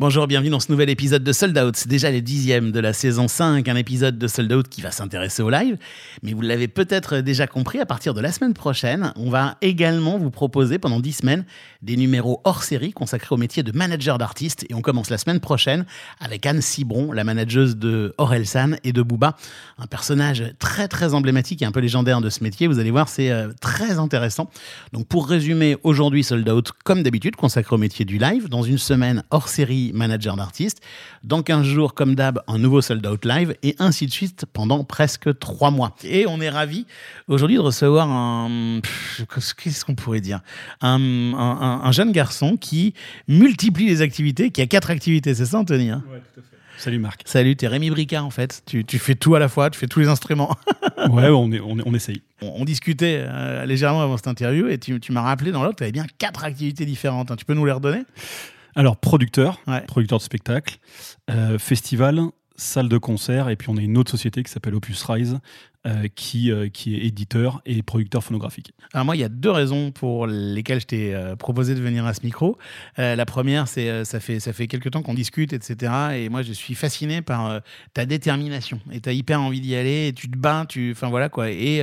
Bonjour, bienvenue dans ce nouvel épisode de Sold Out. C'est déjà le dixième de la saison 5, un épisode de Sold Out qui va s'intéresser au live. Mais vous l'avez peut-être déjà compris, à partir de la semaine prochaine, on va également vous proposer pendant dix semaines des numéros hors série consacrés au métier de manager d'artistes. Et on commence la semaine prochaine avec Anne Cibron, la manageuse de Orelsan et de Booba. Un personnage très très emblématique et un peu légendaire de ce métier. Vous allez voir, c'est euh, très intéressant. Donc pour résumer, aujourd'hui Sold Out, comme d'habitude, consacré au métier du live. Dans une semaine hors série, manager d'artiste. Dans 15 jours, comme d'hab, un nouveau sold out live et ainsi de suite pendant presque 3 mois. Et on est ravi aujourd'hui de recevoir un. Qu'est-ce qu'on pourrait dire? Un, un, jeune garçon qui multiplie les activités, qui a quatre activités, c'est ça, Anthony hein? Ouais, tout à fait. Salut Marc. Salut, t'es Rémi Bricard en fait. Tu, tu, fais tout à la fois, tu fais tous les instruments. ouais, on, est, on, on essaye. On, discutait euh, légèrement avant cette interview et tu, tu m'as rappelé dans l'autre, tu avais bien quatre activités différentes. Hein. Tu peux nous les redonner? Alors, producteur, producteur de spectacle, euh, festival, salle de concert, et puis on a une autre société qui s'appelle Opus Rise, euh, qui, euh, qui est éditeur et producteur phonographique. Alors moi, il y a deux raisons pour lesquelles je t'ai euh, proposé de venir à ce micro. la première, c'est ça fait ça fait quelques temps qu'on discute, etc. Et moi, je suis fasciné par ta détermination. Et tu as hyper envie d'y aller. Et tu te bats. Tu, enfin voilà quoi. Et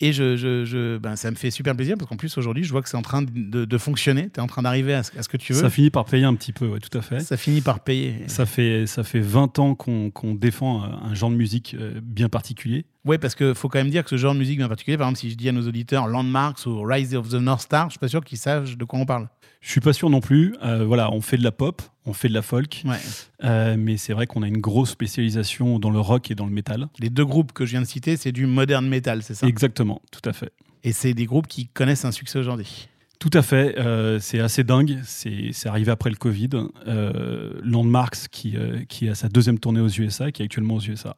et je, je, je ben, ça me fait super plaisir parce qu'en plus aujourd'hui, je vois que c'est en train de, de fonctionner. Tu es en train d'arriver à, ce que tu veux. Ça finit par payer un petit peu, ouais, tout à fait. Ça finit par payer. Ça fait ça fait 20 ans qu'on défend un genre de musique bien particulier. Oui, parce qu'il faut quand même dire que ce genre de musique en particulier, par exemple, si je dis à nos auditeurs Landmarks ou Rise of the North Star, je suis pas sûr qu'ils savent de quoi on parle. Je suis pas sûr non plus. Euh, voilà, on fait de la pop, on fait de la folk, euh, mais c'est vrai qu'on a une grosse spécialisation dans le rock et dans le métal. Les deux groupes que je viens de citer, c'est du modern metal, c'est ça? Exactement, tout à fait. Et c'est des groupes qui connaissent un succès aujourd'hui. Tout à fait, euh, c'est assez dingue. C'est arrivé après le Covid. Landmarks qui, qui a sa deuxième tournée aux USA, qui est actuellement aux USA.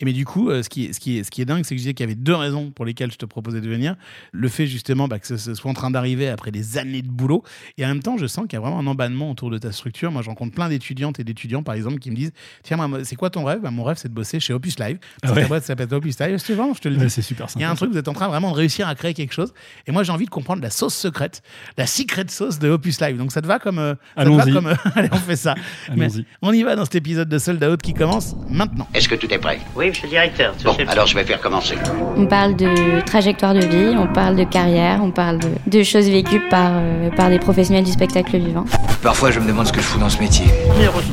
Et mais du coup, euh, ce, qui est, ce, qui est, ce qui est dingue, c'est que je disais qu'il y avait deux raisons pour lesquelles je te proposais de venir. Le fait justement bah, que ce, soit en train d'arriver après des années de boulot. Et en même temps, je sens qu'il y a vraiment un emballement autour de ta structure. Moi, je rencontre plein d'étudiantes et d'étudiants, par exemple, qui me disent Tiens, c'est quoi ton rêve? Bah, Mon rêve, c'est de bosser chez Opus Live. Ah ouais. Ta boîte s'appelle Opus Live. C'est vraiment, je te le dis. c'est super Il y a un truc, vous êtes en train vraiment de réussir à créer quelque chose. Et moi, j'ai envie de comprendre la sauce secrète, la secret sauce de Opus Live. Donc, ça te va comme. Euh, Allons-y. Euh, allez, on fait ça. on y va dans cet épisode de Sold Out qui commence maintenant. Est-ce que tout est prêt? Oui, monsieur le directeur. Bon, alors je vais faire commencer. On parle de trajectoire de vie, on parle de carrière, on parle de, choses vécues par, euh, par des professionnels du spectacle vivant. Parfois, je me demande ce que je fous dans ce métier.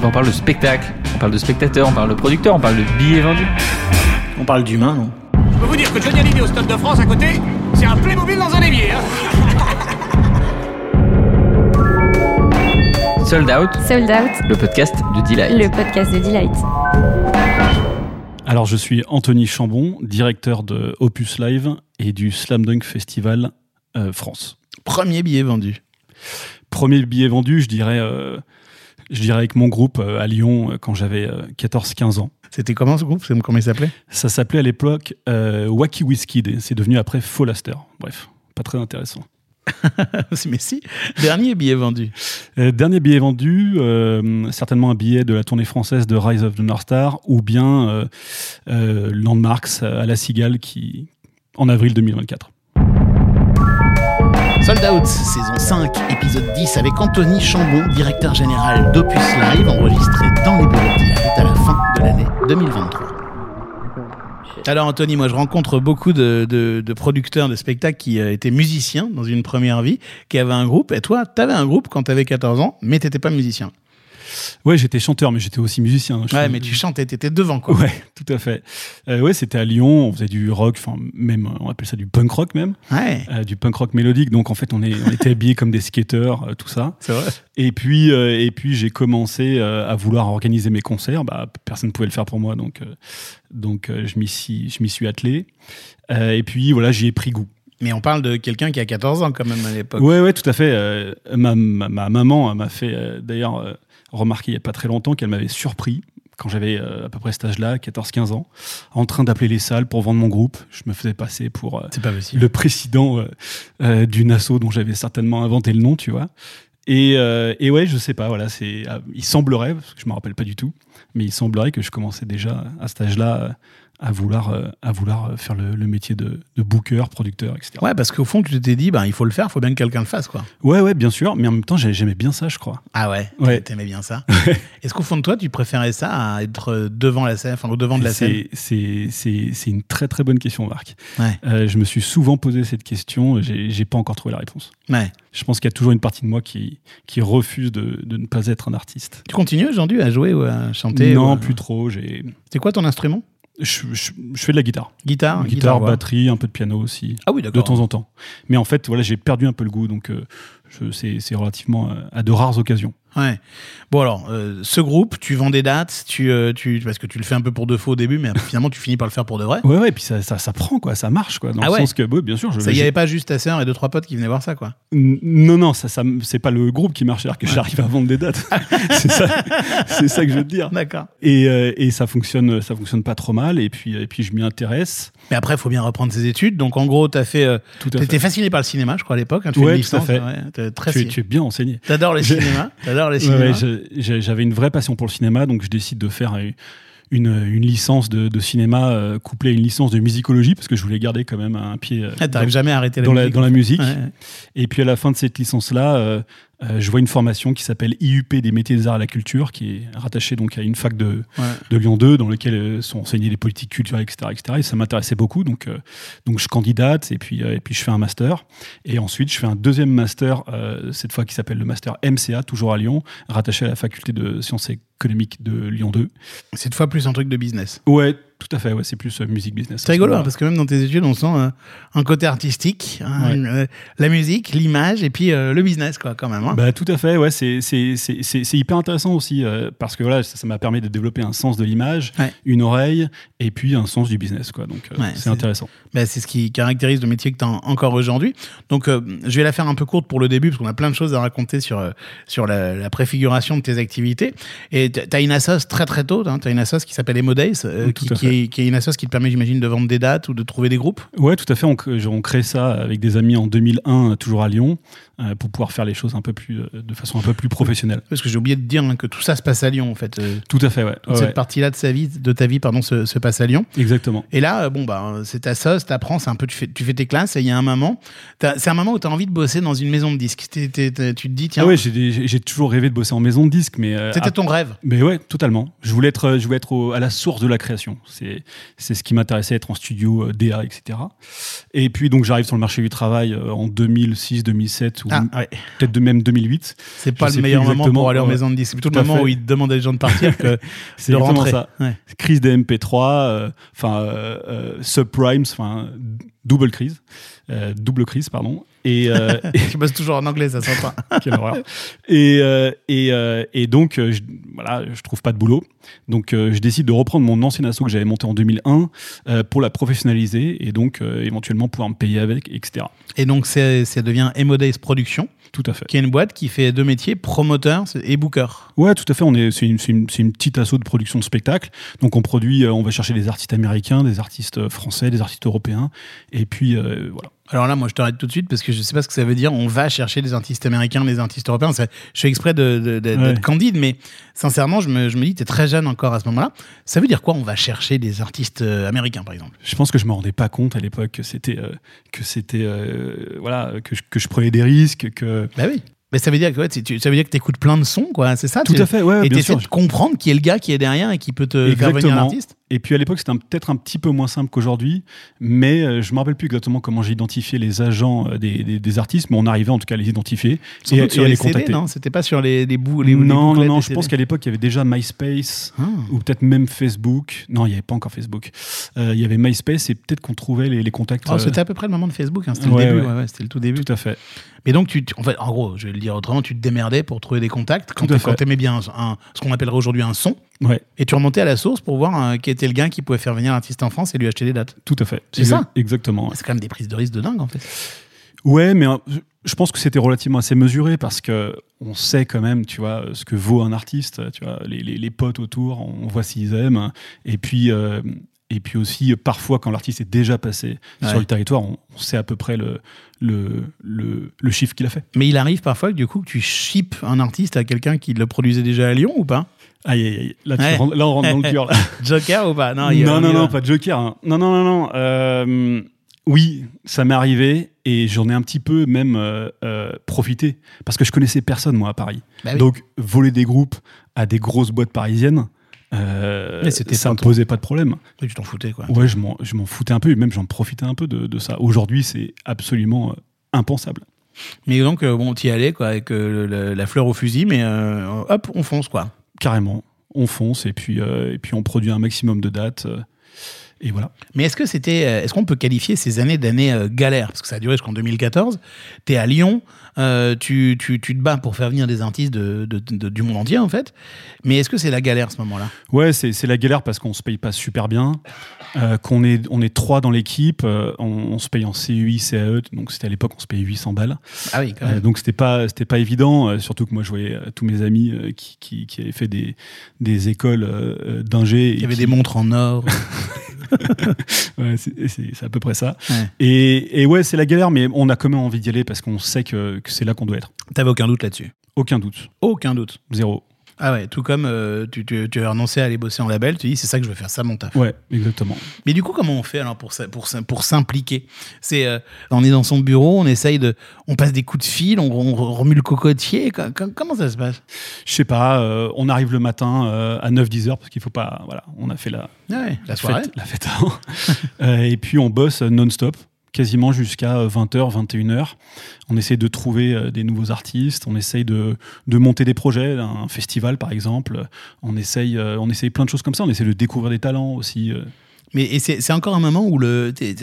On parle de spectacle, on parle de spectateur, on parle de producteur, on parle de billets vendus. On parle d'humain, non? Je peux vous dire que Johnny Hallyday au Stade de France à côté, c'est un Playmobil dans un évier. Hein Sold Out. Sold Out. Le podcast de Delight. Le podcast de Delight. Alors, je suis Anthony Chambon, directeur de Opus Live et du Slam Dunk Festival euh, France. Premier billet vendu. Premier billet vendu, je dirais, euh, je dirais avec mon groupe euh, à Lyon quand j'avais 14-15 ans. C'était comment ce groupe? Comment il s'appelait? Ça s'appelait à l'époque Wacky Whiskey. C'est devenu après Folaster. Bref, pas très intéressant. mais si, dernier billet vendu. Euh, dernier billet vendu, euh, certainement un billet de la tournée française de Rise of the North Star ou bien euh, Landmarks à la Cigale qui, en avril 2024. Sold Out, saison 5, épisode 10, avec Anthony Chambon, directeur général d'Opus Live, enregistré dans les bureaux de à la fin de l'année 2023. Alors Anthony, moi je rencontre beaucoup de, de, producteurs de spectacles qui euh, étaient musiciens dans une première vie, qui avaient un groupe. Et toi, tu avais un groupe quand tu avais 14 ans, mais tu pas musicien. Ouais, j'étais chanteur, mais j'étais aussi musicien. ouais, mais tu chantais, t'étais devant, quoi. Ouais, tout à fait. Euh, ouais, c'était à Lyon, on faisait du rock, enfin, même, on appelle ça du punk rock même. Ouais. Euh, du punk rock mélodique. Donc, en fait, on, est, on était habillés comme des skateurs, euh, tout ça. C'est vrai. Et puis, euh, et puis j'ai commencé à vouloir organiser mes concerts. Bah, personne ne pouvait le faire pour moi, donc, donc je m'y suis, je m'y suis attelé. et puis, voilà, j'y ai pris goût. Mais on parle de quelqu'un qui a 14 ans quand même à l'époque. Ouais, ouais, tout à fait. ma, ma, ma, maman m'a fait d'ailleurs remarqué il n'y a pas très longtemps qu'elle m'avait surpris quand j'avais euh, à peu près cet âge-là, 14-15 ans, en train d'appeler les salles pour vendre mon groupe. Je me faisais passer pour euh, le président euh, d'une asso dont j'avais certainement inventé le nom, tu vois. Et, et ouais, je sais pas, voilà, c'est, il semblerait, parce que je me rappelle pas du tout, mais il semblerait que je commençais déjà à cet âge-là à vouloir, euh, à vouloir euh, faire le, le métier de, de booker, producteur, etc. Ouais, parce qu'au fond, tu t'es dit, ben, il faut le faire, il faut bien que quelqu'un le fasse, quoi. Ouais, ouais, bien sûr, mais en même temps, j'ai- j'aimais bien ça, je crois. Ah ouais, Ouais. t'aimais bien ça. Est-ce qu'au fond de toi, tu préférais ça à être devant la scène, enfin au devant de la scène? C'est- une très très bonne question, Marc. Ouais. Euh, je me suis souvent posé cette question, j'ai pas encore trouvé la réponse. Ouais. Je pense qu'il y a toujours une partie de moi qui, qui refuse de, de ne pas être un artiste. Tu continues aujourd'hui à jouer ou à chanter non, ou à- plus trop. C'est quoi ton instrument? Je, je- je fais de la guitare. Guitare guitare, voix. batterie, un peu de piano aussi. Ah oui, de d'accord. temps en temps. Mais en fait, voilà, j'ai perdu un peu le goût, donc euh, c'est relativement euh, à de rares occasions. Ouais. Bon alors, euh, ce groupe, tu vends des dates, tu, euh, tu, parce que tu le fais un peu pour de faux au début, mais finalement tu finis par le faire pour de vrai. Ouais, ouais, et puis ça, ça, ça prend, quoi, ça marche, quoi. Dans Ah le ouais. sens que, ouais, bien sûr, je. Il n'y avait pas juste ta sœur et deux trois potes qui venaient voir ça, quoi. N- Non, non, ça, ça, c'est pas le groupe qui marche, c'est-à-dire que j'arrive à vendre des dates. c'est ça, c'est ça que je veux te dire. D'accord. Et, euh, et ça fonctionne, ça fonctionne pas trop mal. Et puis, et puis je m'y intéresse. Mais après, il faut bien reprendre ses études. Donc en gros, tu as fait. Tout à T'étais fasciné par le cinéma, je crois, à l'époque. hein, tu fais Ouais, une tout à fait. ouais, très Tu, es- ci- tu es bien enseigné. T'adores le cinéma. T'adores le Ouais, cinéma. ouais, je- j'ai- J'avais une vraie passion pour le cinéma, donc je décide de faire euh, une, une licence de, de cinéma euh, couplée à une licence de musicologie, parce que je voulais garder quand même un pied euh, Ah, T'arrives jamais à arrêter la dans, la, musique. dans la musique. Ouais. Et puis à la fin de cette licence-là, euh, je vois une formation qui s'appelle IUP des métiers des arts et la culture, qui est rattachée donc à une fac de, Ouais. de Lyon 2, dans lequel euh, sont enseignées les politiques culturelles, etc. etc. et ça m'intéressait beaucoup, donc, euh, donc je candidate et puis, euh, et puis je fais un master. Et ensuite, je fais un deuxième master, cette fois qui s'appelle le master MCA, toujours à Lyon, rattaché à la faculté de sciences économiques de Lyon 2. Cette fois, plus un truc de business. Ouais, tout à fait, ouais, c'est plus euh, musique business. C'est rigolo, hein, parce que même dans tes études, on sent euh, un côté artistique, hein, Ouais. une, euh, la musique, l'image et puis euh, le business, quoi, quand même. hein. Bah, tout à fait, ouais, c'est, hyper intéressant aussi, parce que voilà, ça, m'a permis de développer un sens de l'image, Ouais. une oreille, et puis un sens du business, quoi. Donc, c'est intéressant. Bah, c'est ce qui caractérise le métier que tu as encore aujourd'hui. Donc, je vais la faire un peu courte pour le début, parce qu'on a plein de choses à raconter sur, sur la, la préfiguration de tes activités. Et tu as une assoce très très tôt, tu as une assoce qui s'appelle Emodays, qui, qui est, qui est une assoce qui te permet, j'imagine, de vendre des dates ou de trouver des groupes? Ouais, tout à fait. On, crée- on crée ça avec des amis en 2001, euh, toujours à Lyon, euh, pour pouvoir faire les choses un peu plus, euh, de façon un peu plus professionnelle. Parce que j'ai oublié de dire hein, que tout ça se passe à Lyon, en fait. Euh, Tout à fait, ouais. toute Ouais, cette partie-là de, sa vie, de ta vie pardon, se, se passe à Lyon. Exactement. Et là, bon, bah, c'est ta sauce, t'apprends, c'est un peu, tu fais, tu fais tes classes, et il y a un moment, c'est un moment où tu as envie de bosser dans une maison de disques. Tu te dis, tiens, Ah ouais, j'ai, toujours rêvé de bosser en maison de disque, mais. euh, c'était ton rêve. Mais ouais, totalement. Je voulais être, je voulais être au- à la source de la création. C'est, c'est ce qui m'intéressait, être en studio, euh, DA, etc. Et puis donc j'arrive sur le marché du travail euh, en 2006, 2007 ou Ah, ouais. peut-être de même 2008. C'est pas le meilleur moment pour aller en maison de disques. C'est plutôt le moment fait. où ils demandent à des gens de partir que C'est de rentrer. ça. Ouais. Crise des MP3, euh, enfin euh, euh, subprimes, enfin double crise, euh, double crise pardon. Et, euh, Tu bosses toujours en anglais, ça s'entend. Quelle horreur. Et, euh, et, euh, et donc, euh, je, voilà, je trouve pas de boulot. Donc, euh, je décide de reprendre mon ancien asso que j'avais monté en 2001 euh, pour la professionnaliser et donc euh, éventuellement pouvoir me payer avec, etc. Et donc, ça devient Emodays Production, Tout à fait. qui est une boîte qui fait deux métiers, promoteur et booker. Ouais, tout à fait. On est, c'est une, c'est une, une petite asso de production de spectacle. Donc, on produit, euh, on va chercher des artistes américains, des artistes français, des artistes européens. Et puis, euh, voilà. Alors là, moi, je t'arrête tout de suite parce que je sais pas ce que ça veut dire. On va chercher des artistes américains, des artistes européens. Je fais exprès de, de- de- Ouais. d'être candide, mais sincèrement, je me, je me dis, t'es très jeune encore à ce moment-là. Ça veut dire quoi On va chercher des artistes euh, américains, par exemple? Je pense que je me rendais pas compte à l'époque que c'était, euh, que c'était, euh, voilà, que je, que je prenais des risques, que. Bah oui. Mais ça veut dire que ouais, tu- tu- ça veut dire que t'écoutes plein de sons, quoi. C'est ça? Tout tu- à fait, ouais, Et sûr. de comprendre qui est le gars qui est derrière et qui peut te faire venir Exactement. l'artiste? Et puis à l'époque, c'était peut-être un petit peu moins simple qu'aujourd'hui, mais euh, je me rappelle plus exactement comment j'ai identifié les agents euh, des, des- des artistes, mais on arrivait en tout cas à les identifier Sans et, doute et sur les les CD, contacter. non C'était pas sur les, les bouts, les, les non, non, non, je CD. pense qu'à l'époque, il y avait déjà MySpace, Ah. ou peut-être même Facebook. Non, il n'y avait pas encore Facebook. Euh, il y avait MySpace et peut-être qu'on trouvait les, contacts. Oh, C'était à peu près le moment de Facebook, hein, c'était Ouais, le début, ouais. ouais, ouais, c'était le tout début. tout à fait. Mais donc, tu, en, fait, en gros, je vais le dire autrement, tu te démerdais pour trouver des contacts quand tu aimais bien un- ce qu'on appellerait aujourd'hui un son, Ouais, et tu remontais à la source pour voir euh, qui était le gars qui pouvait faire venir l'artiste en France et lui acheter des dates. tout à fait. C'est ça? Exactement. C'est quand même des prises de risque de dingue, en fait. Ouais, mais euh, je- pense que c'était relativement assez mesuré parce que on sait quand même, tu vois, ce que vaut un artiste. Tu vois, les, les- les potes autour, on voit s'ils aiment. Et puis, euh, Et puis aussi, parfois, quand l'artiste est déjà passé Ouais. sur le territoire, on, on sait à peu près le, le, le, le chiffre qu'il a fait. Mais il arrive parfois que du coup que tu ships un artiste à quelqu'un qui le produisait déjà à Lyon ou pas? Aïe, aïe, aïe. Là, tu Ouais. rentres- là, on rentre dans le cœur. là. Joker ou pas? Non, Non, il y a- non, pas de Joker. hein. Non, non, non, non. Euh, oui, ça m'est arrivé et j'en ai un petit peu même euh, euh, profité parce que je connaissais personne, moi, à Paris. Bah oui. Donc, voler des groupes à des grosses boîtes parisiennes, Mais c'était ça ton- posait pas de problème. Oui, tu t'en foutais quoi. Ouais, je m'en, foutais un peu et même j'en profitais un peu de, de ça. Aujourd'hui, c'est absolument impensable. Mais donc, bon, t'y allais quoi, avec la fleur au fusil, mais hop, on fonce quoi. Carrément. On fonce et puis, euh, et puis on produit un maximum de dates. Et voilà. Mais est-ce que c'était, euh, est-ce qu'on peut qualifier ces années d'années euh, galères? Parce que ça a duré jusqu'en 2014. T'es à Lyon, euh, tu, tu, tu te bats pour faire venir des artistes de, de- de- du monde entier en fait. Mais est-ce que c'est la galère ce moment-là? Ouais, c'est c'est la galère parce qu'on se paye pas super bien, euh, qu'on est on est trois dans l'équipe, on, on se paye en CUI, CAE, donc c'était à l'époque on se payait 800 balles, Ah oui, quand même. donc c'était pas c'était pas évident, surtout que moi je voyais tous mes amis qui, qui, qui avaient fait des des écoles d'ingé, Il y avait qui- des montres en or. ouais, c'est à peu près ça. Ouais. Et, et ouais, c'est la galère, mais on a quand même envie d'y aller parce qu'on sait que, que c'est là qu'on doit être. T'avais aucun doute là-dessus? Aucun doute, Aucun doute. zéro. Ah ouais, tout comme euh, tu, tu, tu as renoncé à aller bosser en label, tu dis c'est ça que je veux faire, ça mon taf. Ouais, exactement. Mais du coup, comment on fait alors pour, pour, pour s'impliquer? C'est euh, on est dans son bureau, on essaye de, on passe des coups de fil, on, on remue le cocotier. co- co- Comment ça se passe? Je sais pas, euh, on arrive le matin à 9-10 heures parce qu'il faut pas. Voilà, on a fait la, Ah ouais, la soirée. fête, la fête avant. Et puis on bosse non-stop, quasiment jusqu'à 20h, 21h. On essaie de trouver euh, des nouveaux artistes, on essaye de, de monter des projets, un festival par exemple. On essaye, euh, on essaye plein de choses comme ça, on essaie de découvrir des talents aussi. Mais c'est encore un moment où t'es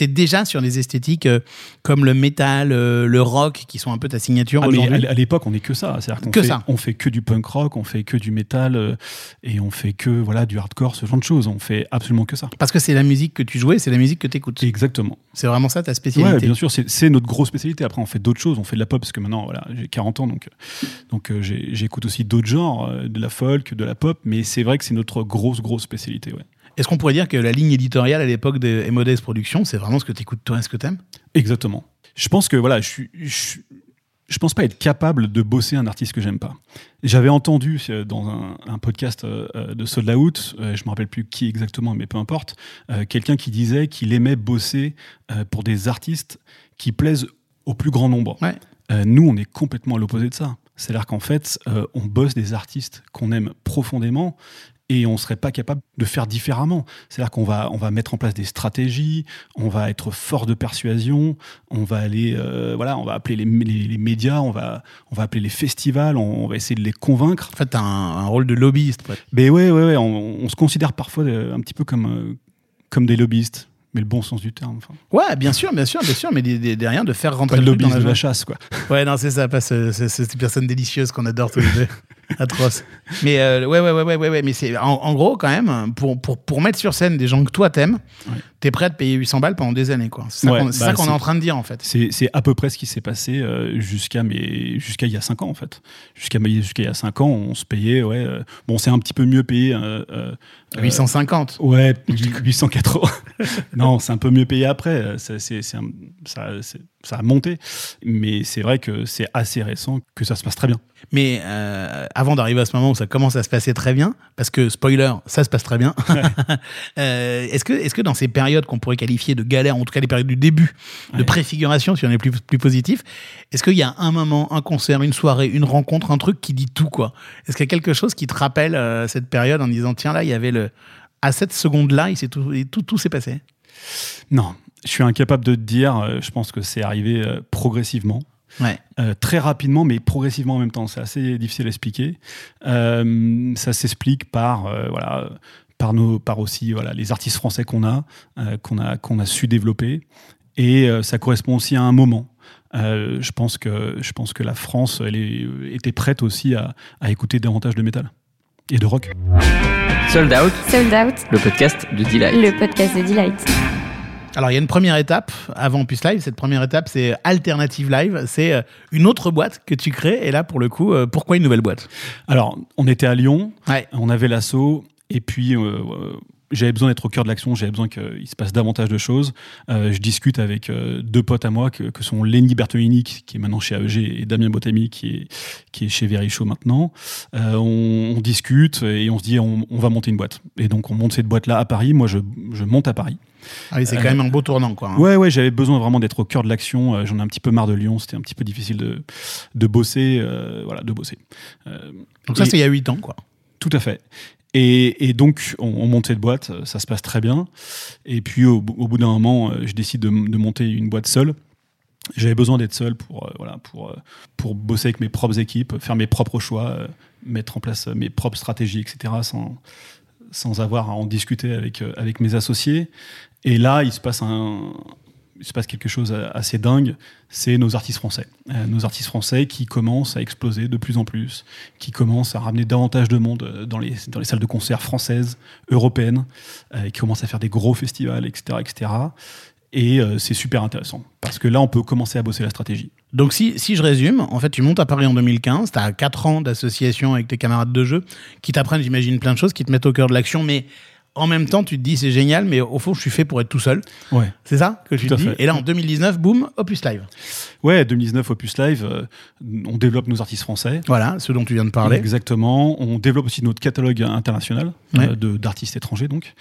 es, déjà sur des esthétiques euh, comme le métal, euh, le rock, qui sont un peu ta signature Ah, mais à, l'époque, on est que ça. C'est-à-dire qu'on fait, ça. on fait que du punk rock, on fait que du métal euh, et on fait que voilà du hardcore, ce genre de choses. On fait absolument que ça. Parce que c'est la musique que tu jouais, c'est la musique que tu écoutes. Exactement. C'est vraiment ça ta Ouais, spécialité. bien sûr, c'est notre grosse spécialité. Après, on fait d'autres choses. On fait de la pop parce que maintenant, voilà, j'ai 40 ans, donc, j'écoute aussi d'autres genres, de la folk, de la pop. Mais c'est vrai que c'est notre grosse, grosse spécialité. Ouais. Est-ce qu'on pourrait dire que la ligne éditoriale à l'époque de Emodes Productions, c'est vraiment ce que tu écoutes toi et ce que t'aimes? Exactement. Je pense que voilà, je suis. Je, je pense pas être capable de bosser un artiste que j'aime pas. J'avais entendu euh, dans un, un podcast euh, euh, de Sold Out, euh, je me rappelle plus qui exactement, mais peu importe, euh, quelqu'un qui disait qu'il aimait bosser pour des artistes qui plaisent au plus grand nombre. Ouais. Nous, on est complètement à l'opposé de ça. C'est-à-dire qu'en fait, euh, on bosse des artistes qu'on aime profondément et on serait pas capable de faire différemment. C'est-à-dire qu'on va, on va mettre en place des stratégies, on va être fort de persuasion, on va aller, euh, voilà, on va appeler les, les- les médias, on va, on va appeler les festivals, on, on va essayer de les convaincre. En fait, un, un rôle de lobbyiste. quoi. Mais ouais, ouais, ouais, on, on se considère parfois euh, un petit peu comme, euh, comme des lobbyistes, mais le bon sens du terme. Enfin, Ouais, bien sûr, bien sûr, bien sûr, mais derrière de faire rentrer pas le dans la de la chasse, quoi. Ouais, non, c'est ça, pas ce- ce- ce- ces personnes délicieuses qu'on adore tous les deux. Atroce. Mais euh, ouais, ouais, ouais, ouais, ouais, mais c'est en, en gros quand même pour, pour, pour mettre sur scène des gens que toi t'aimes, Ouais. t'es prêt à te payer 800 balles pendant des années, quoi. C'est ça Ouais, qu'on c'est bah, qu'on est en train de dire en fait. C'est à peu près ce qui s'est passé euh, jusqu'à mais jusqu'à il y a 5 ans en fait. Jusqu'à jusqu'à il y a 5 ans, on se payait ouais euh, bon, c'est un petit peu mieux payé euh, euh, 850. Ouais, 880. non, c'est un peu mieux payé après. euh, Ça, c'est- c'est un- ça, c'est- ça a monté. Mais c'est vrai que c'est assez récent que ça se passe très bien. Mais euh, avant d'arriver à ce moment où ça commence à se passer très bien, parce que spoiler, ça se passe très bien. euh, est-ce que, est-ce que dans ces périodes qu'on pourrait qualifier de galère, en tout cas les périodes du début, de Ouais. préfiguration, si on est plus, plus positif, est-ce qu'il y a un moment, un concert, une soirée, une rencontre, un truc qui dit tout quoi? Est-ce qu'il y a quelque chose qui te rappelle euh, cette période en disant tiens là il y avait le à cette seconde là il s'est tout, et tout, tout s'est passé. Non, je suis incapable de te dire. euh, Je pense que c'est arrivé euh, progressivement. Ouais. Euh, très rapidement, mais progressivement en même temps. C'est assez difficile à expliquer. Euh, ça s'explique par, euh, voilà, par, nos, par aussi voilà, les artistes français qu'on a, qu'on a, qu'on a su développer. Et ça correspond aussi à un moment. Je, pense que, je pense que la France elle est- était prête aussi à, à écouter davantage de métal et de rock. Sold Out, Sold Out, le podcast de Delight. le podcast de Delight. Alors il y a une première étape avant Puce Live. Cette première étape c'est Alternative Live. C'est euh, une autre boîte que tu crées. Et là pour le coup, euh, pourquoi une nouvelle boîte? Alors, on était à Lyon, Ouais. on avait l'assaut, et puis euh, euh, j'avais besoin d'être au cœur de l'action, j'avais besoin qu'il se passe davantage de choses. Euh, je discute avec euh, deux potes à moi que, que sont Lenny Bertolini, qui est maintenant chez AEG, et Damien Botami, qui est, qui est chez Verichaud maintenant. Euh, on, on discute et on se dit on, on va monter une boîte. Et donc on monte cette boîte-là à Paris. Moi, je, je monte à Paris. Ah oui, c'est quand même un beau tournant, quoi. hein. Ouais, ouais, j'avais besoin vraiment d'être au cœur de l'action. J'en ai un petit peu marre de Lyon. C'était un petit peu difficile de, de bosser. voilà, de bosser. Donc ça, c'est il y a 8 ans, quoi. tout à fait. Et, donc, on, on monte cette boîte, ça se passe très bien. Et puis, au, bout- d'un moment, euh, je décide de, monter une boîte seule. J'avais besoin d'être seul pour, euh, voilà, pour, euh, pour bosser avec mes propres équipes, faire mes propres choix, mettre en place mes propres stratégies, etc., sans, sans avoir à en discuter avec, avec mes associés. Et là, il se passe un, il se passe quelque chose assez dingue, c'est nos artistes français. Euh, nos artistes français qui commencent à exploser de plus en plus, qui commencent à ramener davantage de monde euh, dans les, dans les salles de concert françaises, européennes, euh, qui commencent à faire des gros festivals, etc. etc. Et c'est super intéressant, parce que là, on peut commencer à bosser la stratégie. Donc si, si je résume, en fait, tu montes à Paris en 2015, tu as 4 ans d'association avec tes camarades de jeu qui t'apprennent, j'imagine, plein de choses, qui te mettent au cœur de l'action, mais en même temps, tu te dis, c'est génial, mais au fond, je suis fait pour être tout seul. Ouais. C'est ça que tu te dis fait. Et là, en 2019, boum, Opus Live. Ouais, 2019 Opus Live, euh, on développe nos artistes français. Voilà, ce dont tu viens de parler. Exactement. On développe aussi notre catalogue international Ouais. euh, d'artistes étrangers, donc.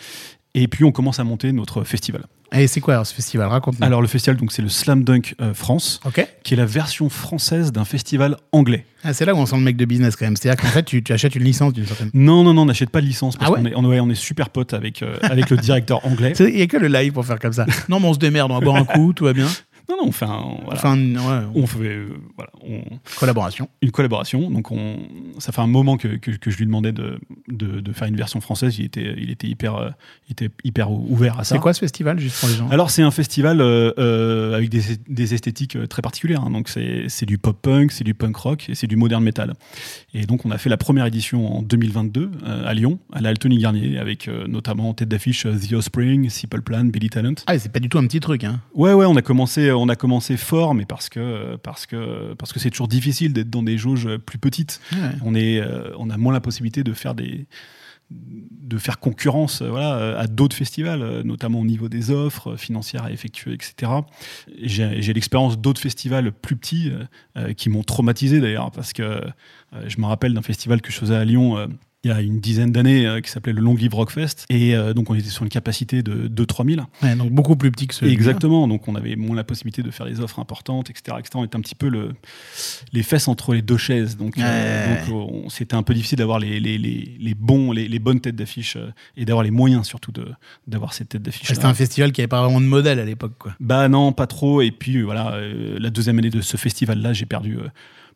Et puis, on commence à monter notre festival. Et c'est quoi alors, ce festival? Raconte-nous. Alors, le festival, donc, c'est le Slam Dunk euh, France, qui est la version française d'un festival anglais. Ah, c'est là où on sent le mec de business quand même. C'est-à-dire qu'en fait, tu, tu achètes une licence d'une certaine. Non, non, non, on n'achète pas de licence parce Ah ouais qu'on est, on, ouais, on est super potes avec, euh, avec le directeur anglais. Il n'y a que le live pour faire comme ça. Non, mais on se démerde, on va boire un coup, tout va bien. Non, non, on fait, un- voilà. Enfin, ouais, on fait euh, voilà, on- collaboration. une collaboration. Donc, on, ça fait un moment que, que, que je lui demandais de, de, de faire une version française. Il était, il était, hyper, euh, il était hyper ouvert à ça. C'est quoi ce festival, juste pour les gens? Alors c'est un festival euh, euh, avec des, des esthétiques très particulières. hein. Donc c'est du pop punk, c'est du punk rock et c'est du modern metal. Et donc on a fait la première édition en 2022 euh, à Lyon, à la Altony Garnier, avec notamment en tête d'affiche The Offspring, Simple Plan, Billy Talent. Ah, c'est pas du tout un petit truc, hein. Ouais ouais, on a commencé on a commencé fort, mais parce que parce que parce que c'est toujours difficile d'être dans des jauges plus petites. Ouais. On est euh, on a moins la possibilité de faire des de faire concurrence euh, voilà, à d'autres festivals, euh, notamment au niveau des offres financières à effectuer, etc. J'ai l'expérience d'autres festivals plus petits euh, qui m'ont traumatisé d'ailleurs, parce que euh, je me rappelle d'un festival que je faisais à Lyon euh, il y a une dizaine d'années euh, qui s'appelait le Long Live Rockfest, et euh, donc on était sur une capacité de 2-3 000. Ouais, donc beaucoup plus petit que ce. Exactement, donc on avait moins la possibilité de faire des offres importantes, etc. etc. On était un petit peu le, les fesses entre les deux chaises, donc euh, donc, c'était un peu difficile d'avoir les, les, les, les bons, les, les bonnes têtes d'affiche et d'avoir les moyens surtout d'avoir ces têtes d'affiche. C'était un festival qui avait pas vraiment de modèle à l'époque, quoi. Bah non, pas trop. Et puis voilà, la deuxième année de ce festival-là, j'ai perdu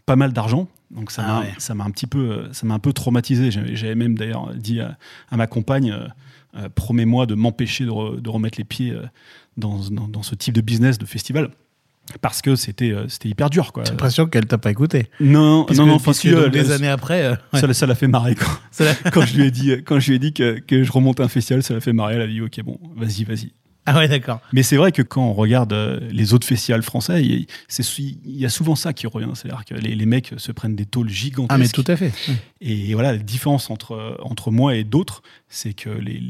pas mal d'argent. Donc ça Ah m'a ouais. un petit peu ça m'a un peu traumatisé. J'avais même d'ailleurs dit à, à ma compagne euh, euh, promets-moi de m'empêcher de, re- de remettre les pieds euh, dans, dans, dans ce type de business de festival. Parce que c'était c'était hyper dur quoi. J'ai l'impression qu'elle t'a pas écouté. Non, Puisque- non, non, enfin, euh, des années après. euh, ouais. ça, l'a- ça fait marrer quand je lui ai dit quand je lui ai dit que, que je remonte un festival, ça l'a fait marrer. Elle a dit ok bon, vas-y, vas-y. Ah ouais, d'accord. Mais c'est vrai que quand on regarde euh, les autres festivals français, il, y a souvent ça qui revient. C'est-à-dire que les, les mecs se prennent des tôles gigantesques. Ah, mais tout à fait. Et voilà, la différence entre, entre moi et d'autres, c'est que les,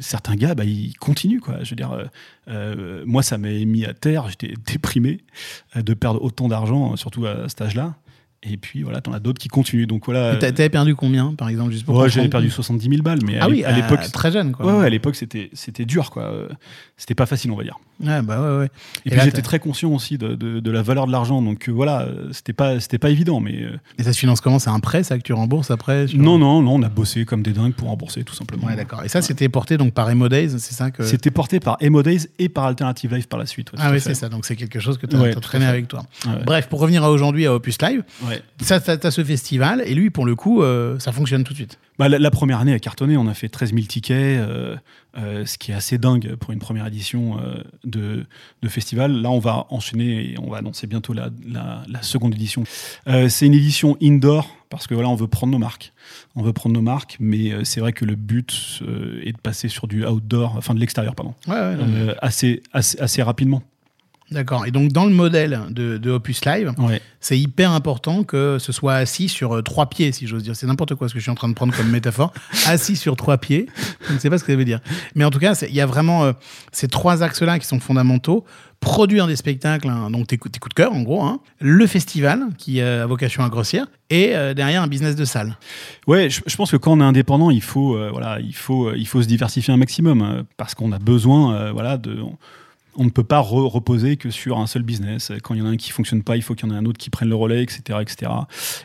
certains gars, bah, ils continuent. Quoi. Je veux dire, euh, euh, moi, ça m'a mis à terre. J'étais déprimé euh, de perdre autant d'argent, surtout à cet âge-là. Et puis voilà, t'en as d'autres qui continuent. Donc voilà. T'avais perdu combien, par exemple, juste pour Ouais, j'avais perdu 70 000 balles, mais à Ah oui, à l'époque, très jeune, quoi. ouais, ouais, à l'époque, c'était c'était dur, quoi. C'était pas facile, on va dire. Ouais, bah ouais, ouais. Et, Et puis j'étais très conscient aussi de, de- de la valeur de l'argent, donc euh, voilà, c'était pas c'était pas évident, mais euh, Et ça se finance comment? C'est un prêt, ça, que tu rembourses après sur- non non non, on a bossé comme des dingues pour rembourser tout simplement. Ouais, d'accord. Et ça, c'était porté donc par Emo Days, c'est ça que. C'était porté par Emo Days et par Alternative Life par la suite. ouais, Ah oui, c'est ça. Donc c'est quelque chose que tu as, traîné avec toi. Ouais. Bref, pour revenir à aujourd'hui à Opus Live, Ouais. ça, t'as t'as ce festival et lui, pour le coup, euh, ça fonctionne tout de suite. Bah, la, la première année a cartonné, on a fait 13 000 tickets, euh, euh, ce qui est assez dingue pour une première édition euh, de, de festival. Là, on va enchaîner et on va annoncer bientôt la, la- la seconde édition. C'est une édition indoor parce que voilà, on veut prendre nos marques. On veut prendre nos marques, mais c'est vrai que le but est de passer sur du outdoor, enfin de l'extérieur, pardon, Ouais, ouais. non, assez, assez, assez rapidement. D'accord. Et donc, dans le modèle de, de Opus Live, Ouais. c'est hyper important que ce soit assis sur euh, trois pieds, si j'ose dire. C'est n'importe quoi ce que je suis en train de prendre comme métaphore. assis sur trois pieds. Je ne sais pas ce que ça veut dire. Mais en tout cas, il y a vraiment euh, ces trois axes-là qui sont fondamentaux. Produire des spectacles, hein, donc tes, coups- tes coups de cœur, en gros. hein. Le festival, qui euh, a vocation à grossir. Et euh, derrière, un business de salle. Ouais, je, je pense que quand on est indépendant, il faut, voilà, il faut, il faut se diversifier un maximum parce qu'on a besoin, voilà, de. On, on ne peut pas re- reposer que sur un seul business. Quand il y en a un qui fonctionne pas, il faut qu'il y en ait un autre qui prenne le relais, etc., etc.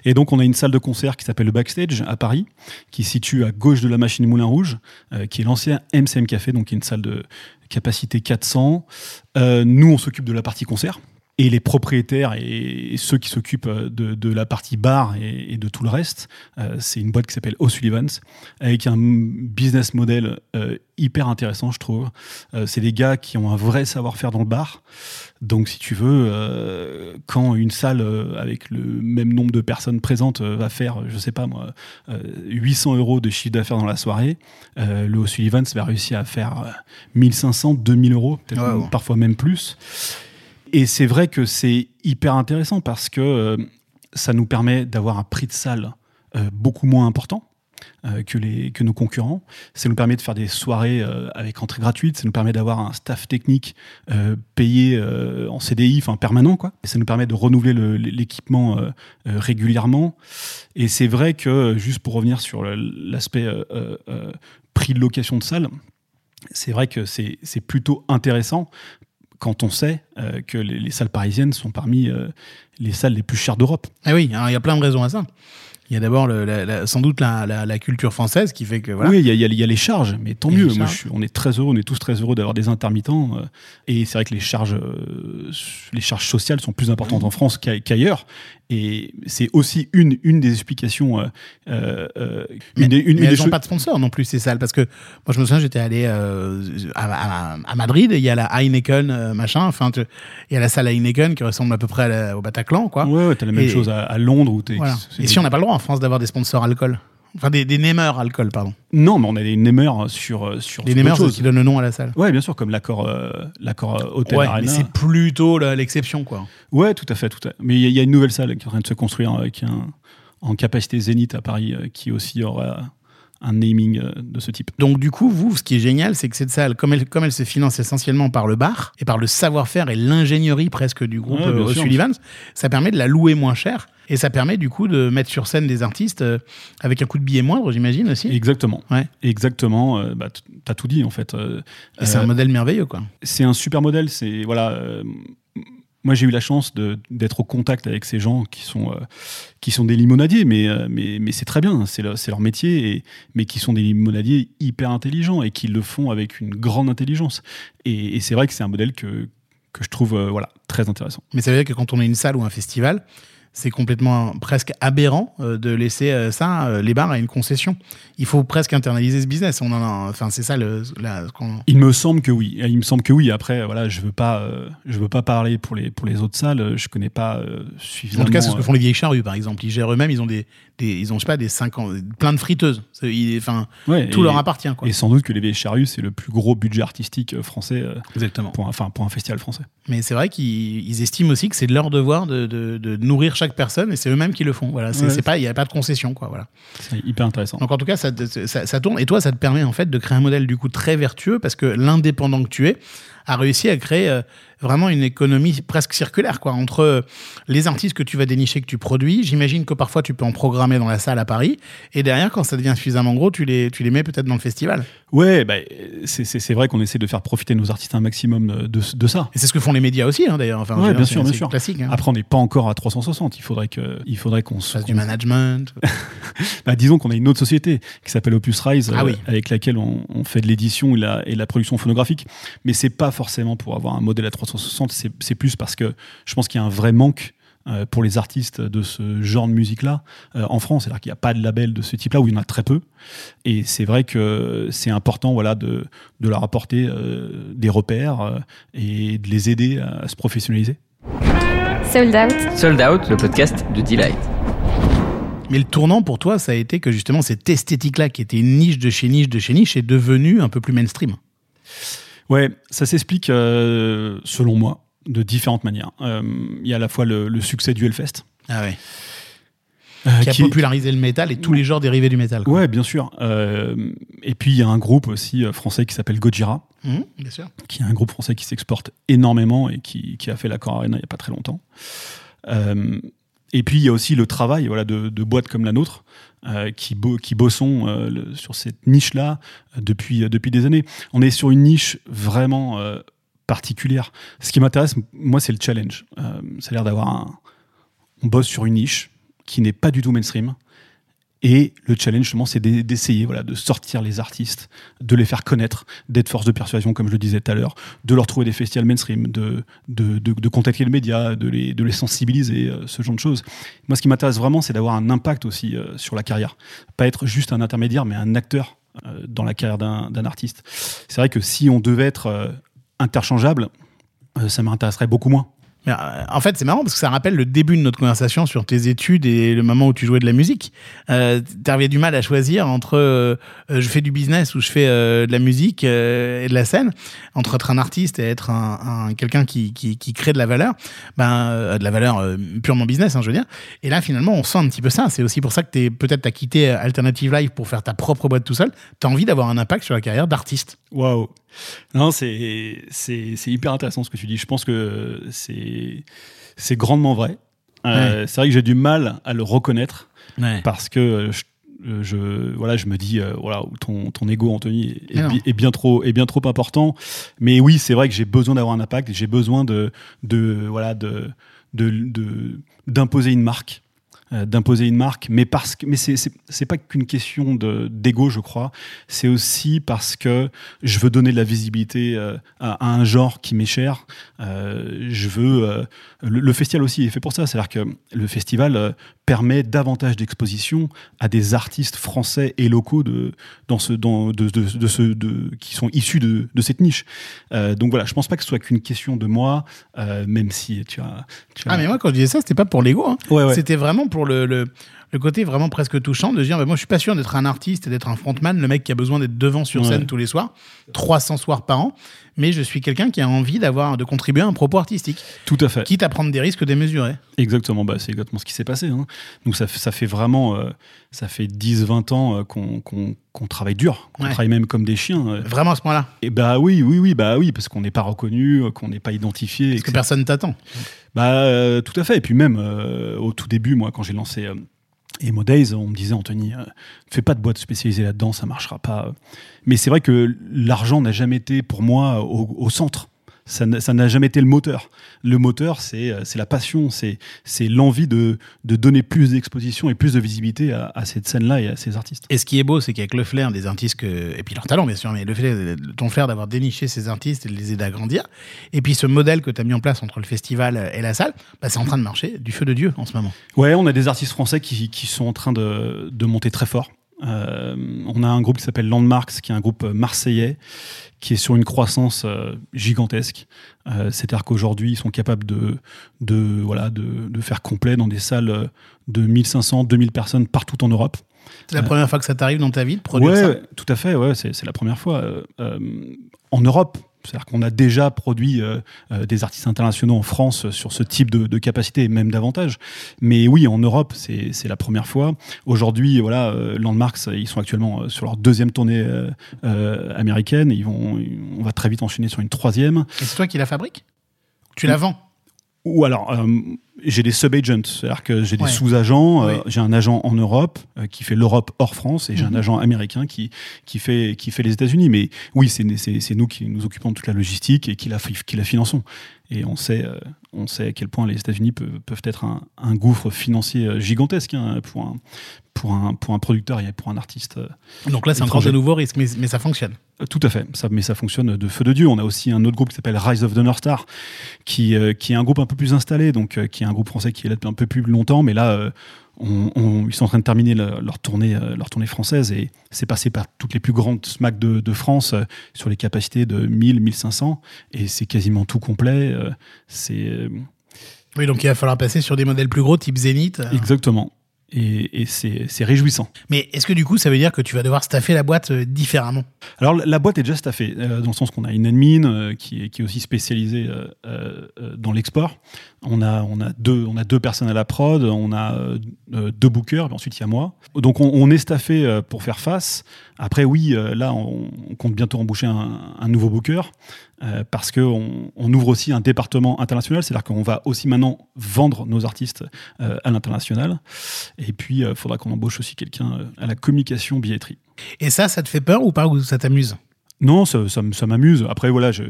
Et donc, on a une salle de concert qui s'appelle le Backstage à Paris, qui se situe à gauche de la machine Moulin Rouge, euh, qui est l'ancien MCM Café, donc qui est une salle de capacité 400. Euh, nous, on s'occupe de la partie concert. Et les propriétaires et, ceux qui s'occupent euh, de, de la partie bar et, et de tout le reste, euh, c'est une boîte qui s'appelle O'Sullivan's, avec un business model euh, hyper intéressant, je trouve. Euh, c'est des gars qui ont un vrai savoir-faire dans le bar. Donc, si tu veux, quand une salle avec le même nombre de personnes présentes va faire, je sais pas moi, euh, 800 euros de chiffre d'affaires dans la soirée, le O'Sullivan's va réussir à faire euh, 1500, 2000 euros, peut-être Ouais, même- ouais. parfois même plus. Et c'est vrai que c'est hyper intéressant parce que euh, ça nous permet d'avoir un prix de salle euh, beaucoup moins important euh, que, les, que nos concurrents. Ça nous permet de faire des soirées avec entrée gratuite. Ça nous permet d'avoir un staff technique payé en CDI, enfin permanent. Et ça nous permet de renouveler le- l'équipement régulièrement. Et c'est vrai que, juste pour revenir sur l'aspect prix de location de salle, c'est vrai que c'est plutôt intéressant quand on sait euh, que les, les salles parisiennes sont parmi euh, les salles les plus chères d'Europe. Ah oui, alors il y a plein de raisons à ça. Il y a d'abord sans doute la, la- la culture française qui fait que voilà. Oui, il y, a- y y les charges, mais tant mieux. Moi, je on est très heureux, on est tous très heureux d'avoir des intermittents. euh, et c'est vrai que les charges, euh, les charges sociales sont plus importantes en France qu'ai- qu'ailleurs. Et c'est aussi une, une des explications. euh, euh, euh, Mais, une des, une- mais une des elles n'ont pas de sponsor non plus, ces salles. Parce que moi, je me souviens, j'étais allé euh, à, à- à Madrid, et il y a la Heineken, machin. Enfin, tu- il y a la salle Heineken qui ressemble à peu près la- au Bataclan, quoi. Ouais, ouais, t'as la même Et- chose à, à Londres où t'es. Voilà. c'est- Et si on n'a pas le droit en France d'avoir des sponsors alcool? Enfin, des, des namers alcool, pardon. Non, mais on a des namers sur euh, sur Des namers, qui donne le nom à la salle. Ouais, bien sûr, comme l'accord euh, l'accord euh, hôtel Ouais, mais c'est plutôt l'exception, quoi. Ouais, tout à fait, tout à fait. Mais il y, a- il y a une nouvelle salle qui est en train de se construire avec un, en capacité Zénith à Paris euh, qui aussi aura un naming euh, de ce type. Donc du coup, vous, ce qui est génial, c'est que cette salle, comme elle, comme elle se finance essentiellement par le bar et par le savoir-faire et l'ingénierie presque du groupe Ouais, euh. O'Sullivan, ça permet de la louer moins cher et ça permet du coup de mettre sur scène des artistes euh, avec un coût de billet moindre, j'imagine aussi. Exactement. Ouais. Exactement. euh, bah, T'as tout dit en fait. Euh, c'est un modèle merveilleux, quoi. c'est un super modèle. C'est voilà. moi, j'ai eu la chance d'être au contact avec ces gens qui sont euh, qui sont des limonadiers, mais euh, mais, mais c'est très bien. C'est le- leur métier, et, mais qui sont des limonadiers hyper intelligents et qui le font avec une grande intelligence. Et, et c'est vrai que c'est un modèle que que je trouve euh, voilà très intéressant. Mais ça veut dire que quand on est une salle ou un festival, c'est complètement presque aberrant euh, de laisser euh, ça, euh, les bars, à une concession. Il faut presque internaliser ce business. On en a, enfin, c'est ça le, la- Il me semble que oui. Il me semble que oui. Après, voilà, je veux pas, euh, je veux pas parler pour les pour les autres salles. Je connais pas euh, suffisamment. En tout cas, c'est ce que font les vieilles charrues, par exemple. Ils gèrent eux-mêmes, ils ont des, des- ils ont, je sais pas, des 50, plein de friteuses. Enfin, ouais, tout et- leur appartient, quoi. Et sans doute que les vieilles charrues, c'est le plus gros budget artistique français euh, Exactement. pour un, enfin pour un festival français. Mais c'est vrai qu'ils ils estiment aussi que c'est leur devoir de, de- de nourrir chaque personne et c'est eux-mêmes qui le font. Voilà, c'est Ouais. pas, il n'y a pas de concession, quoi. Voilà. C'est hyper intéressant. Donc en tout cas, ça, ça tourne. Et toi, ça te permet en fait de créer un modèle du coup très vertueux parce que l'indépendant que tu es a réussi à créer euh, vraiment une économie presque circulaire quoi entre euh, les artistes que tu vas dénicher que tu produis. J'imagine que parfois tu peux en programmer dans la salle à Paris et derrière quand ça devient suffisamment gros, tu les tu les mets peut-être dans le festival. Ouais, bah, c'est- vrai qu'on essaie de faire profiter nos artistes un maximum euh, de, de ça. Et c'est ce que font les médias aussi hein, d'ailleurs. Enfin, Ouais, bien sûr, bien sûr. Classique. Hein. Après, on n'est pas encore à 360. Il faudrait que, il faudrait qu'on se Fasse du management. Bah, disons qu'on a une autre société qui s'appelle Opus Rise, Ah euh, oui. avec laquelle on, on fait de l'édition et la, et la production phonographique. Mais c'est pas forcément pour avoir un modèle à 360, c'est c'est plus parce que je pense qu'il y a un vrai manque euh, pour les artistes de ce genre de musique-là euh, en France. C'est-à-dire qu'il n'y a pas de label de ce type-là, ou il y en a très peu. Et c'est vrai que c'est important voilà, de, de leur apporter euh, des repères euh, et de les aider à se professionnaliser. Sold Out, Sold Out, le podcast de Delight. Mais le tournant pour toi, ça a été que justement cette esthétique-là, qui était une niche de chez niche de chez niche, est devenue un peu plus mainstream. Ouais, ça s'explique euh, selon moi. de différentes manières. Euh, Il y a à la fois le, le succès du Hellfest. Ah ouais. euh, Qui a qui popularisé le métal et tous les genres dérivés du métal. quoi. Ouais, bien sûr. Et puis il y a un groupe aussi français qui s'appelle Gojira, Mhm, bien sûr. qui est un groupe français qui s'exporte énormément et qui, qui a fait l'accord Arena il n'y a pas très longtemps. Et puis il y a aussi le travail voilà, de, de boîtes comme la nôtre euh, qui, bo- bossons euh, sur cette niche-là euh, depuis, depuis des années. On est sur une niche vraiment particulière. Ce qui m'intéresse, moi, c'est le challenge. Ça a l'air d'avoir un... On bosse sur une niche qui n'est pas du tout mainstream. Et le challenge, justement, c'est d'e- d'essayer voilà, de sortir les artistes, de les faire connaître, d'être force de persuasion, comme je le disais tout à l'heure, de leur trouver des festivals mainstream, de, contacter le média, de les, sensibiliser, euh, ce genre de choses. Moi, ce qui m'intéresse vraiment, c'est d'avoir un impact aussi euh, sur la carrière. Pas être juste un intermédiaire, mais un acteur euh, dans la carrière d'un artiste. C'est vrai que si on devait être interchangeable, ça m'intéresserait beaucoup moins. Euh, en fait, c'est marrant parce que ça rappelle le début de notre conversation sur tes études et le moment où tu jouais de la musique. Euh, T'avais du mal à choisir entre euh, je fais du business ou je fais de la musique et de la scène, entre être un artiste et être un, un- quelqu'un qui, qui, crée de la valeur, ben de la valeur purement business, hein, je veux dire. Et là, finalement, on sent un petit peu ça. C'est aussi pour ça que t'es peut-être t'as quitté Alternative Live pour faire ta propre boîte tout seul. T'as envie d'avoir un impact sur la carrière d'artiste. Waouh Non, c'est c'est c'est hyper intéressant ce que tu dis. Je pense que c'est c'est grandement vrai. Euh, C'est vrai que j'ai du mal à le reconnaître parce que je, je voilà, je me dis euh, voilà, ton ton ego Anthony est, bien trop est bien trop important. Mais oui, c'est vrai que j'ai besoin d'avoir un impact. J'ai besoin de de voilà de de de- d'imposer une marque. Euh, d'imposer une marque, mais parce que mais c'est pas qu'une question de d'ego, je crois. C'est aussi parce que je veux donner de la visibilité euh, à, un genre qui m'est cher. Euh, je veux le, le festival aussi est fait pour ça, c'est-à-dire que le festival permet davantage d'exposition à des artistes français et locaux de dans ce dans de, de, de ce de qui sont issus de, de cette niche. Euh, donc voilà, je pense pas que ce soit qu'une question de moi, euh, même si tu as. Tu as- Ah mais moi quand je disais ça, c'était pas pour l'ego. Hein. Ouais, ouais. C'était vraiment pour le, le, le côté vraiment presque touchant de dire bah, moi je suis pas sûr d'être un artiste et d'être un frontman, le mec qui a besoin d'être devant sur Ouais. scène tous les soirs, 300 soirs par an, mais je suis quelqu'un qui a envie d'avoir de contribuer à un propos artistique, Tout à fait. quitte à prendre des risques démesurés. Exactement, bah, c'est exactement ce qui s'est passé. hein. Donc ça, fait- ça fait vraiment, euh, ça fait 10-20 ans euh, qu'on qu'on- qu'on travaille dur, qu'on Ouais. travaille même comme des chiens. euh. Vraiment à ce point-là, Et bah oui, oui, oui, bah oui, parce qu'on n'est pas reconnu, qu'on n'est pas identifié. parce que personne t'attend. Bah euh, tout à fait. Et puis même euh, au tout début, moi, quand j'ai lancé euh, Emo Days, on me disait Anthony, euh, fais pas de boîte spécialisée là-dedans, ça marchera pas. Mais c'est vrai que l'argent n'a jamais été pour moi au centre. Ça n'a jamais été le moteur. Le moteur, c'est euh, la passion, c'est c'est l'envie de, de donner plus d'exposition et plus de visibilité à, à cette scène-là et à ces artistes. Et ce qui est beau, c'est qu'avec le flair des artistes, que, et puis leur talent bien sûr, mais le flair, ton flair d'avoir déniché ces artistes et de les aider à grandir, et puis ce modèle que tu as mis en place entre le festival et la salle, bah, c'est en train de marcher du feu de Dieu en ce moment. Ouais, on a des artistes français qui, qui sont en train de, de monter très fort. Euh, on a un groupe qui s'appelle Landmarks, qui est un groupe marseillais, qui est sur une croissance euh, gigantesque. Euh, C'est-à-dire qu'aujourd'hui, ils sont capables de, de, voilà, de, de faire complet dans des salles euh, de 1500, 2000 personnes partout en Europe. C'est la Euh, première fois que ça t'arrive dans ta vie de produire ouais, ça ouais, tout à fait, ouais, c'est la première fois. euh, euh, en Europe, c'est-à-dire qu'on a déjà produit euh, euh, des artistes internationaux en France sur ce type de, de capacité, et même davantage. Mais oui, en Europe, c'est la première fois. Aujourd'hui, voilà, euh, Landmarks, ils sont actuellement sur leur deuxième tournée euh, américaine. Ils vont, on va très vite enchaîner sur une troisième. Et c'est toi qui la fabrique Tu la vends? Ou alors, j'ai des sub-agents, c'est-à-dire que j'ai des Ouais. sous-agents. euh. J'ai un agent en Europe euh, qui fait l'Europe hors France et j'ai Mhm. un agent américain qui, qui, fait, qui fait les États-Unis. Mais oui, c'est nous qui nous occupons de toute la logistique et qui la, qui la finançons. Et on sait, euh, on sait à quel point les États-Unis peuvent, peuvent être un, un gouffre financier gigantesque hein, pour, un, pour, un, pour un producteur et pour un artiste. Donc là, c'est encore de nouveaux risques, mais, mais ça fonctionne. Tout à fait, ça, mais ça fonctionne de feu de Dieu. On a aussi un autre groupe qui s'appelle Rise of the North Star, qui, qui est un groupe un peu plus installé, donc qui est un groupe français qui est là depuis un peu plus longtemps, mais là, euh, on- on- ils sont en train de terminer le- leur, tournée, euh, leur tournée française et c'est passé par toutes les plus grandes SMAC de, de France euh, sur les capacités de 1000, 1500 et c'est quasiment tout complet. c'est Oui, donc il va falloir passer sur des modèles plus gros, type Zénith. exactement. Et, et c'est réjouissant. Mais est-ce que du coup, ça veut dire que tu vas devoir staffer la boîte euh, différemment? Alors la boîte est déjà staffée, euh, dans le sens qu'on a une admin euh, qui, est, qui est aussi spécialisée dans l'export. On a, on, a deux, on a deux personnes à la prod, on a deux bookers, et ensuite il y a moi. Donc on, on est staffé pour faire face. Après oui, là on, on compte bientôt embaucher un, un nouveau booker euh, parce qu'on on ouvre aussi un département international, c'est-à-dire qu'on va aussi maintenant vendre nos artistes euh, à l'international. Et puis il faudra qu'on embauche aussi quelqu'un euh, à la communication billetterie. Et ça, ça te fait peur ou pas Ou ça t'amuse? Non, ça, ça, m- ça m'amuse. Après, voilà, je,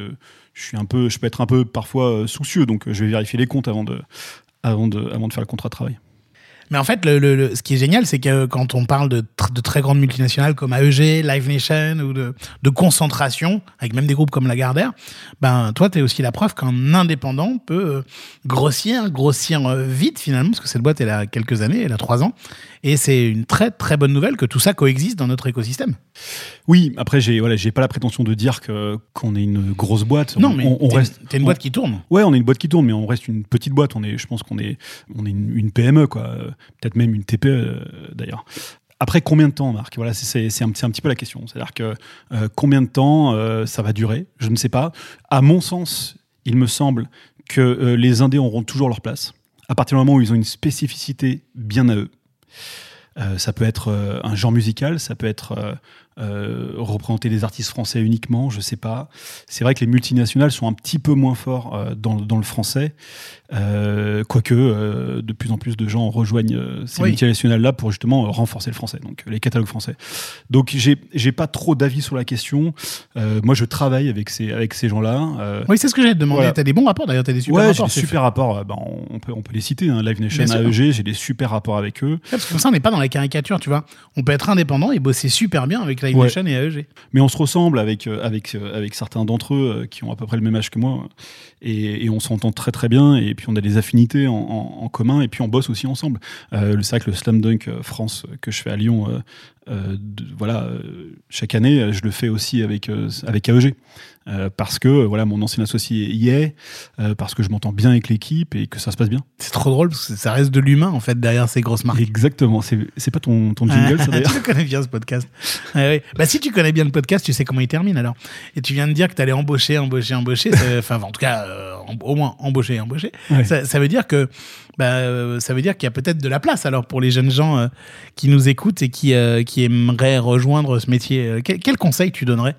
je suis un peu, je peux être un peu parfois euh, soucieux, donc euh, je vais vérifier les comptes avant de, avant de, avant de faire le contrat de travail. Mais en fait, le, le- le- ce qui est génial, c'est que quand on parle de, tr- de très grandes multinationales comme AEG, Live Nation ou de, de concentration, avec même des groupes comme Lagardère, ben toi, tu es aussi la preuve qu'un indépendant peut euh, grossir, grossir euh, vite finalement, parce que cette boîte, elle a quelques années, elle a trois ans, et c'est une très très bonne nouvelle que tout ça coexiste dans notre écosystème. Oui, après, j'ai, voilà, pas la prétention de dire qu'on est une grosse boîte. Non, On- mais on, on reste. t'es une on- boîte qui tourne. Ouais, on est une boîte qui tourne, mais on reste une petite boîte. On est, je pense qu'on est, on est une, une PME, quoi. Peut-être même une TPE, euh, d'ailleurs. Après, combien de temps, Marc? Voilà, c'est- un, petit peu la question. C'est-à-dire que euh, combien de temps euh, ça va durer? Je ne sais pas. À mon sens, il me semble que les indés auront toujours leur place. À partir du moment où ils ont une spécificité bien à eux. Ça peut être un genre musical, ça peut être euh, représenter des artistes français uniquement, je sais pas. C'est vrai que les multinationales sont un petit peu moins forts euh, dans, dans le français, euh, quoique de plus en plus de gens rejoignent ces Oui. multinationales-là pour justement renforcer le français, donc les catalogues français. Donc j'ai j'ai pas trop d'avis sur la question. Moi, je travaille avec ces avec ces gens-là. Oui, c'est ce que j'allais te demander. Voilà. T'as des bons rapports d'ailleurs, t'as des super ouais, j'ai rapports. des super rapports. bah, on, peut on peut les citer. Hein, Live Nation. AEG, j'ai des super rapports avec eux. Ouais, parce que comme ça, on n'est pas dans la caricature, tu vois. On peut être indépendant et bosser super bien avec Live Ouais. Nation et AEG. Mais on se ressemble avec, euh, avec, euh, avec certains d'entre eux euh, qui ont à peu près le même âge que moi. Et, et on s'entend très très bien. Et puis on a des affinités en, en- en commun. Et puis on bosse aussi ensemble. Euh, le- que le Slam Dunk France que je fais à Lyon, euh, de- voilà, euh, chaque année, euh, je le fais aussi avec, euh, avec AEG. Parce que voilà, mon ancien associé y est, parce que je m'entends bien avec l'équipe et que ça se passe bien. C'est trop drôle parce que ça reste de l'humain en fait derrière ces grosses marques. Exactement. C'est pas ton, ton jingle, ça d'ailleurs tu le connais bien ce podcast. Ouais, ouais. Bah, si tu connais bien le podcast, tu sais comment il termine alors. Et tu viens de dire que tu allais embaucher, embaucher, embaucher. Enfin, en tout cas, au moins embaucher, embaucher. Ouais. Ça, ça veut dire que bah, euh, ça veut dire qu'il y a peut-être de la place alors pour les jeunes gens euh, qui nous écoutent et qui, euh, qui aimeraient rejoindre ce métier. Quel, quel conseil tu donnerais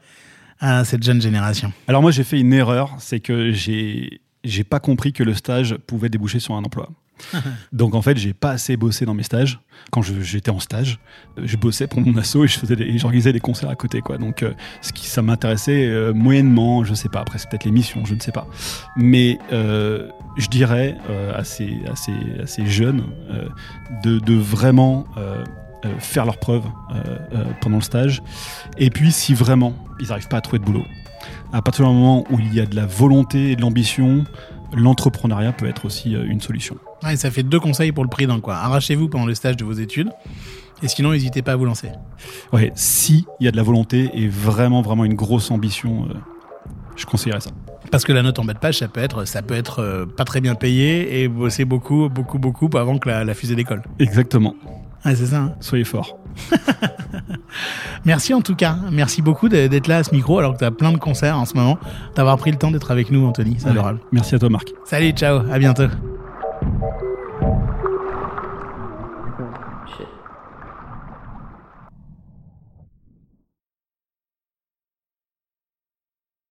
à cette jeune génération? Alors moi j'ai fait une erreur, c'est que j'ai j'ai pas compris que le stage pouvait déboucher sur un emploi. Donc en fait j'ai pas assez bossé dans mes stages. Quand j'étais en stage, je bossais pour mon asso et je faisais j'organisais des concerts à côté quoi. Donc euh, ce qui ça m'intéressait euh, moyennement, je sais pas. Après c'est peut-être l'émission, je ne sais pas. Mais euh, je dirais à ces jeunes de, de vraiment faire leurs preuves pendant le stage. Et puis si vraiment ils n'arrivent pas à trouver de boulot, à partir du moment où il y a de la volonté et de l'ambition, l'entrepreneuriat peut être aussi euh, une solution. Ça fait deux conseils pour le prix d'un quoi. Arrachez-vous pendant le stage de vos études. Et sinon, n'hésitez pas à vous lancer. Ouais, si il y a de la volonté et vraiment vraiment une grosse ambition, euh, je conseillerais ça. Parce que la note en bas de page, ça peut être, ça peut être euh, pas très bien payé et bosser beaucoup, beaucoup, beaucoup avant que la, la fusée décolle. Exactement. Ouais, c'est ça. hein. Soyez forts. Merci en tout cas. Merci beaucoup d'être là à ce micro alors que tu as plein de concerts en ce moment. D'avoir pris le temps d'être avec nous, Anthony. C'est adorable. Merci à toi, Marc. Salut, ciao, à bientôt.